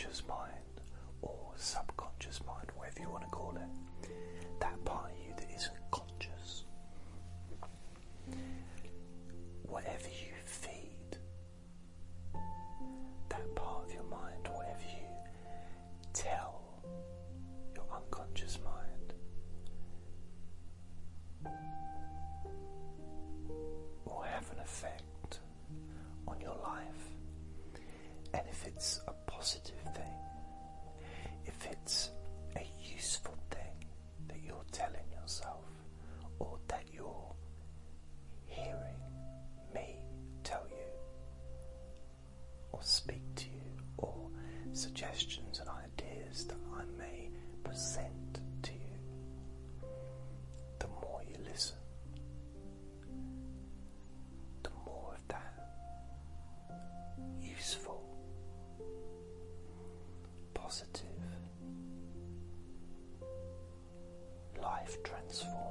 conscious mind or subconscious mind, whatever you want to call it. life transformed.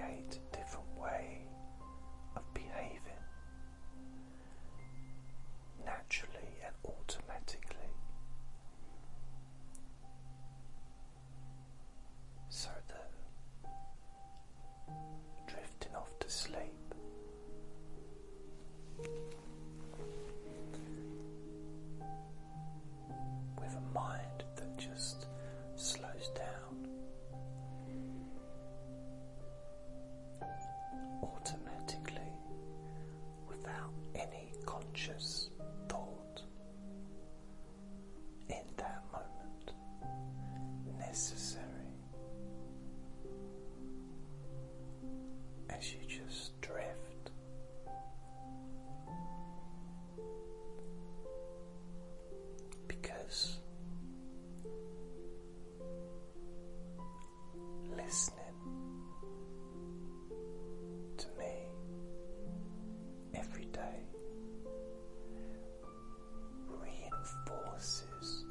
create a different way of behaving naturally and automatically. every day reinforces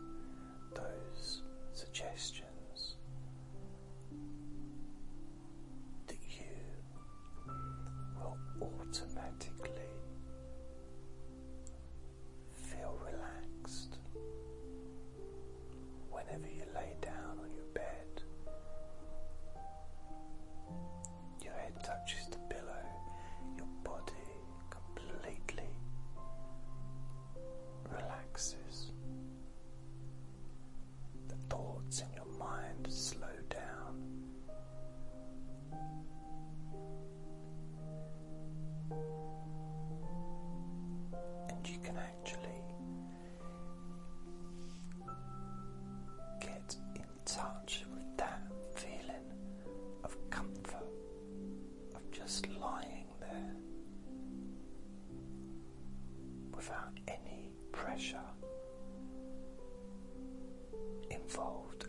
those suggestions. Involved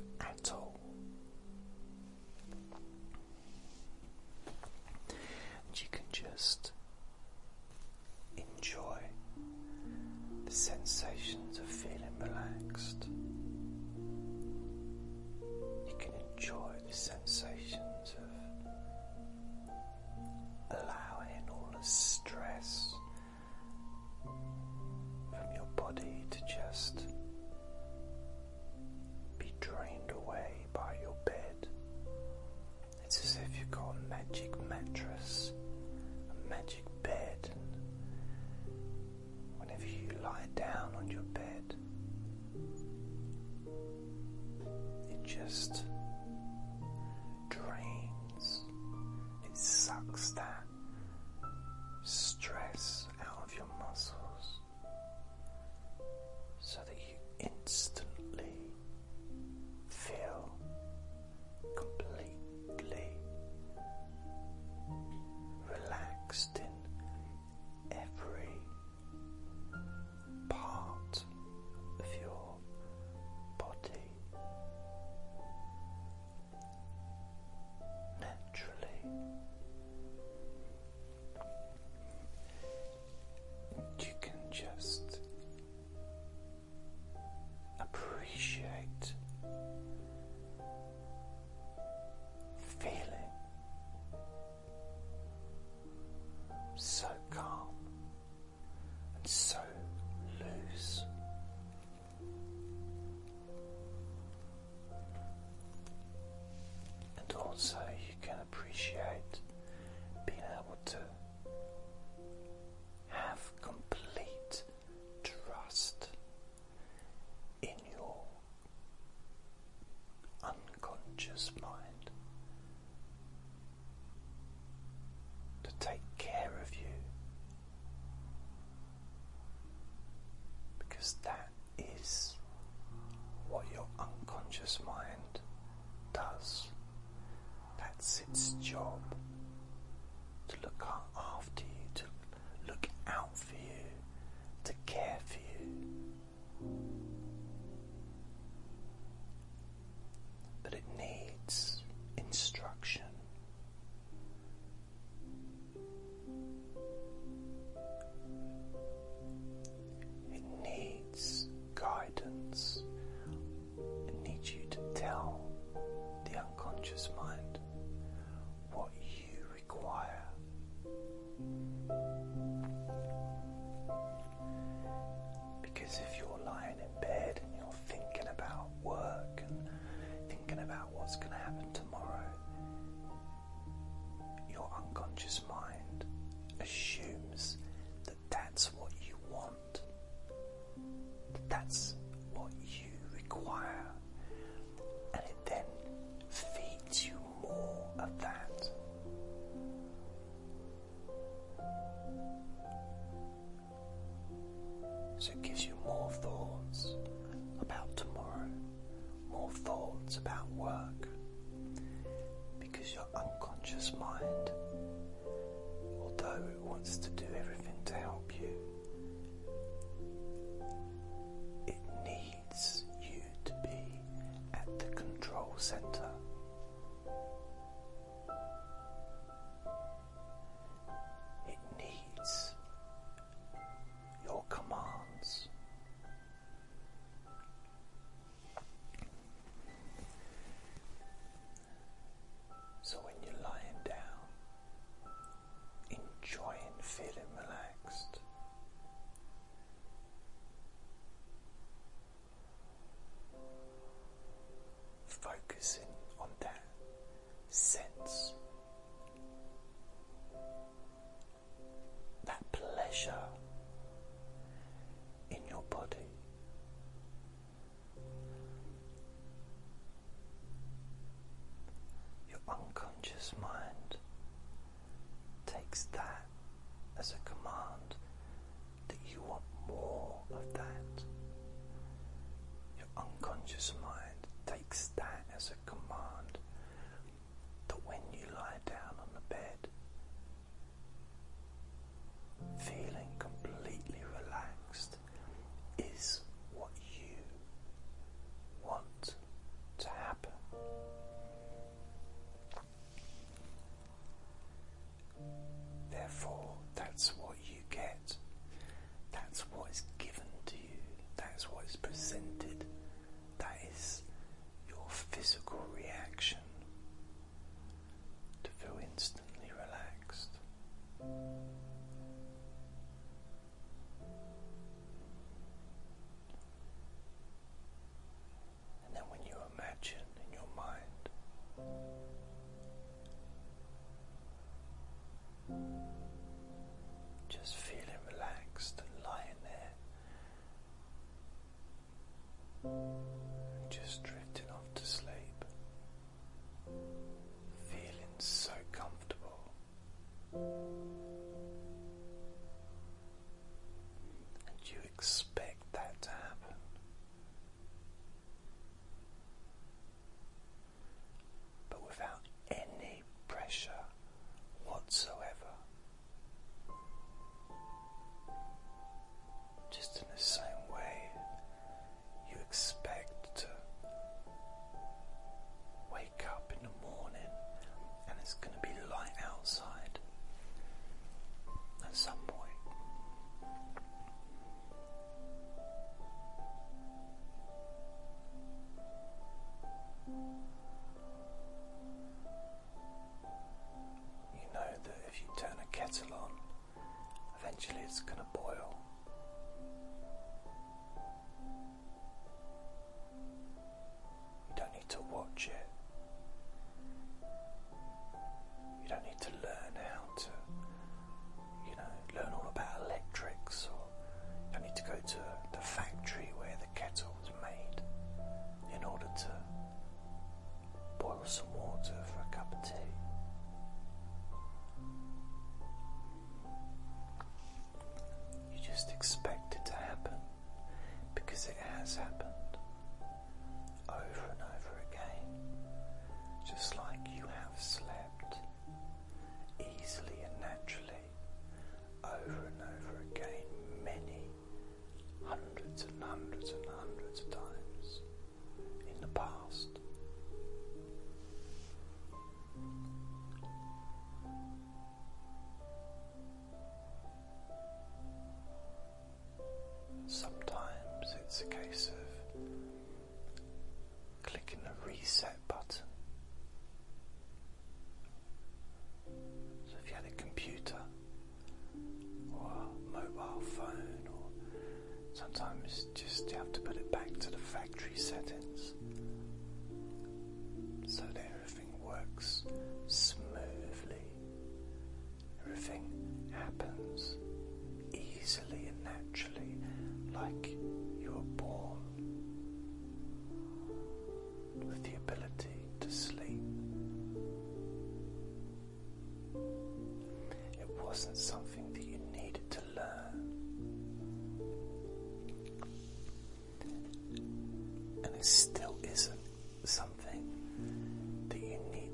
because that is what your unconscious mind sense,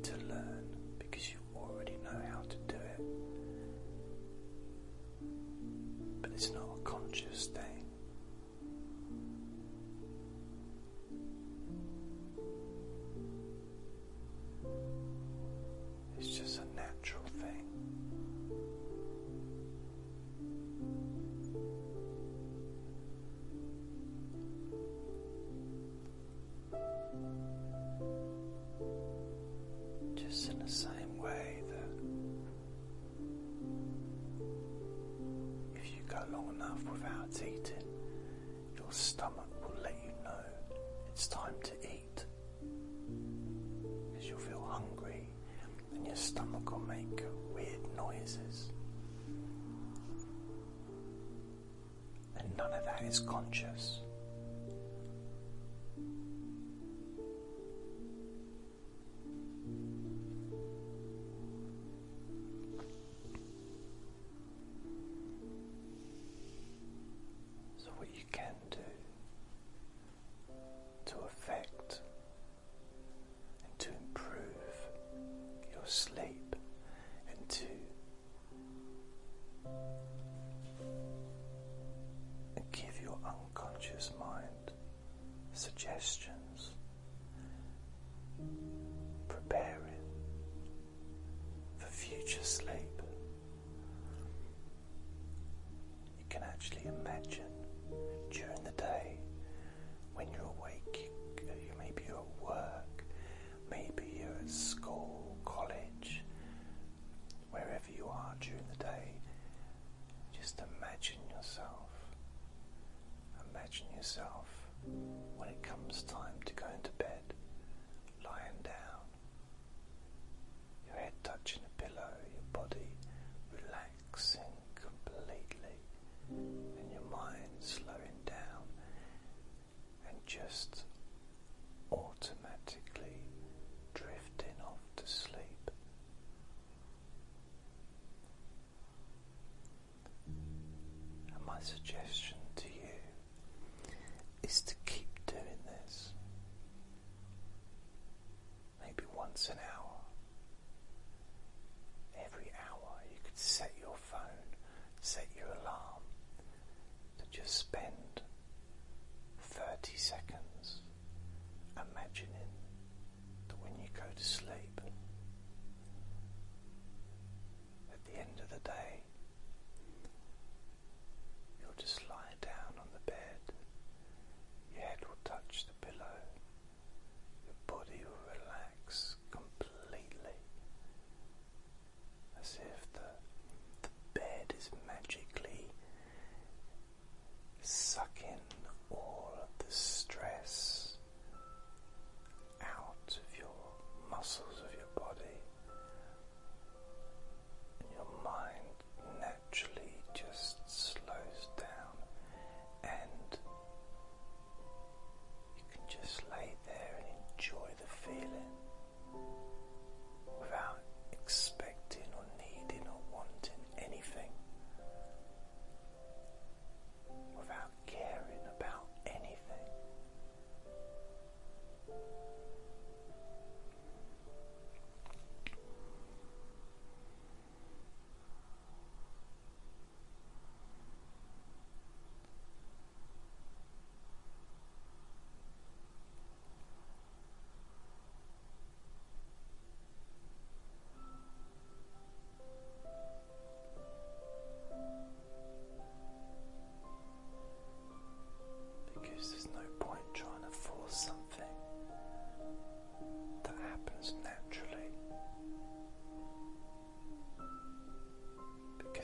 to learn. without eating, your stomach will let you know it's time to eat. Because you'll feel hungry and your stomach will make weird noises. And none of that is conscious.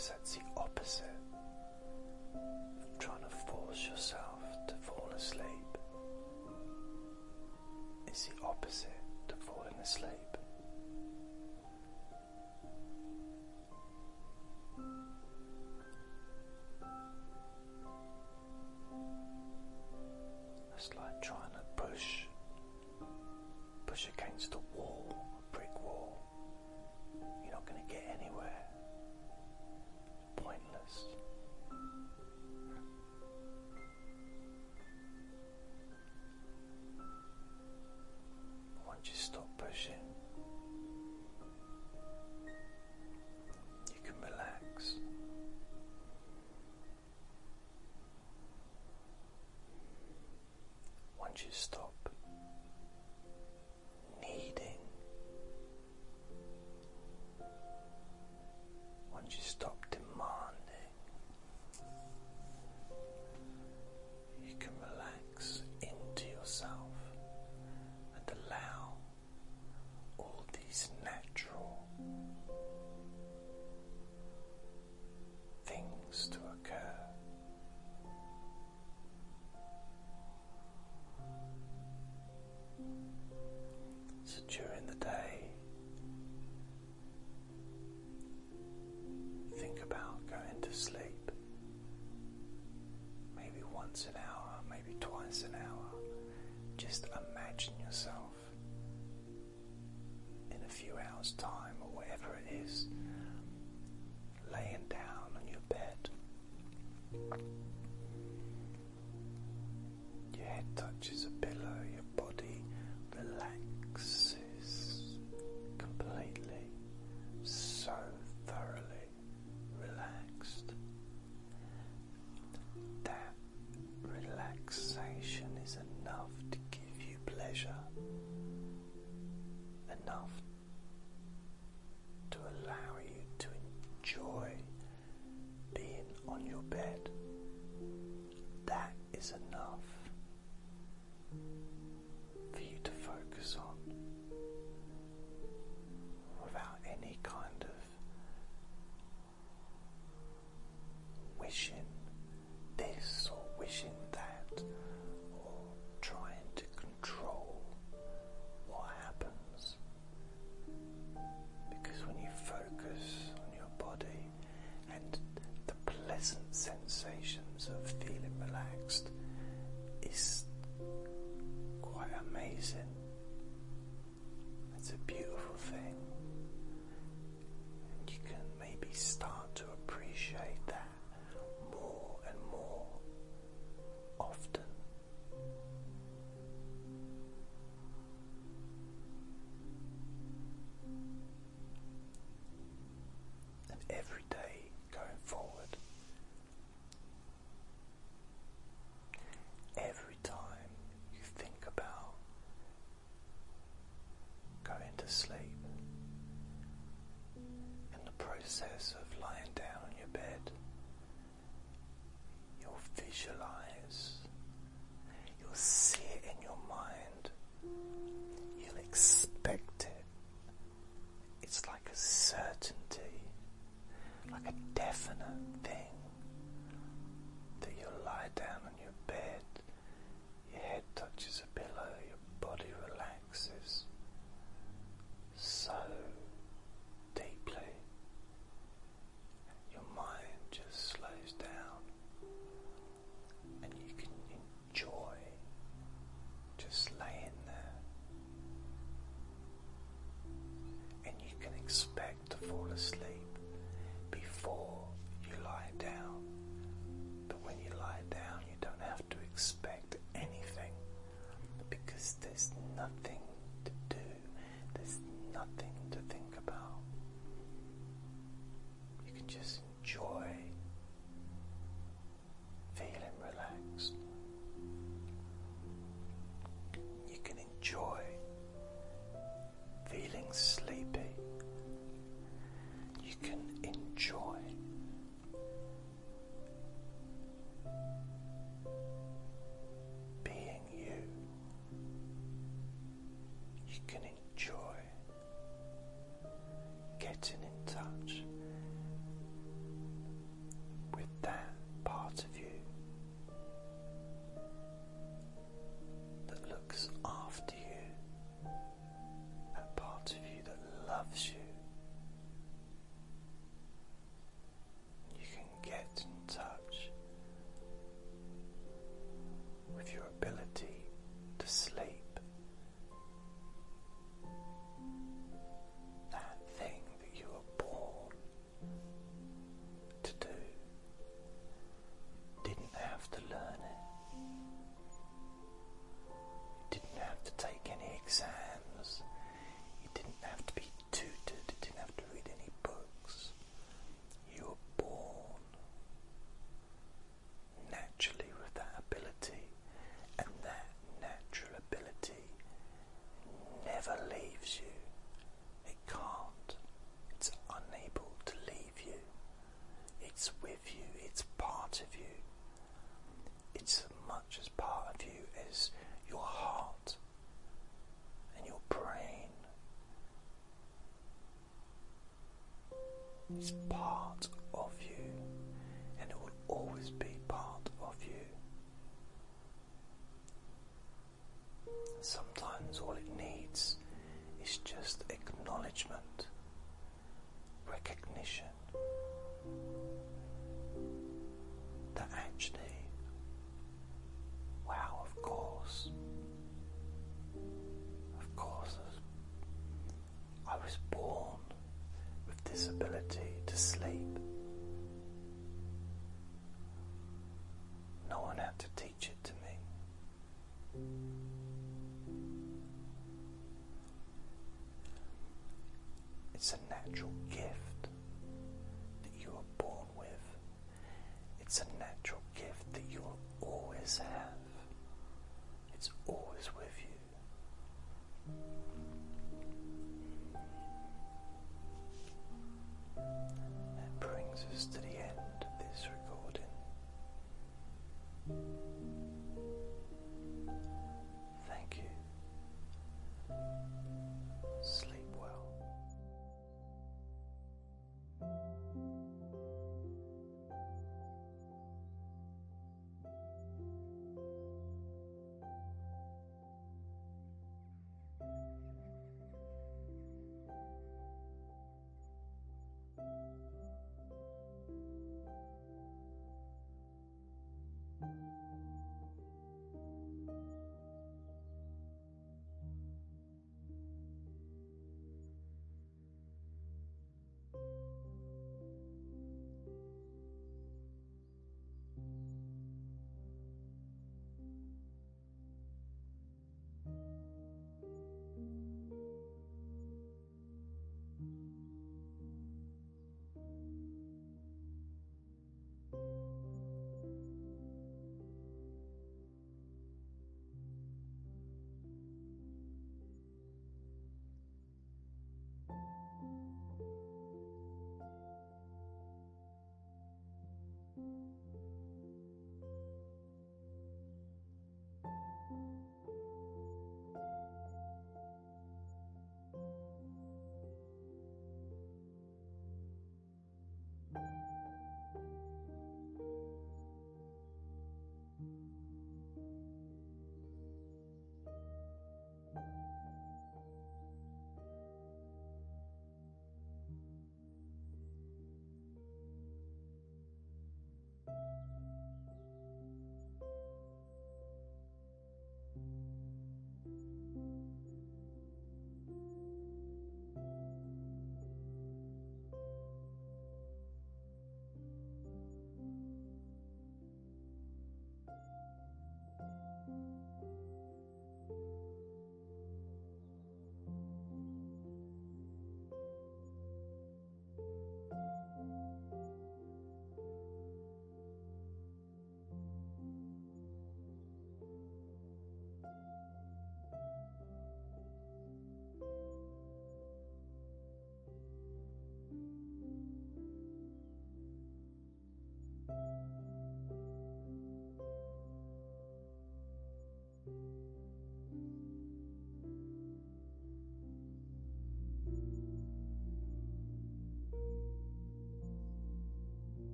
realize that's the opposite of trying to force yourself to fall asleep. It's the opposite to falling asleep. pleasure enough to allow you to enjoy being on your bed. That is enough for you to focus on without any kind of wishing there's nothing to do, there's nothing your ability to sleep. içmem. It's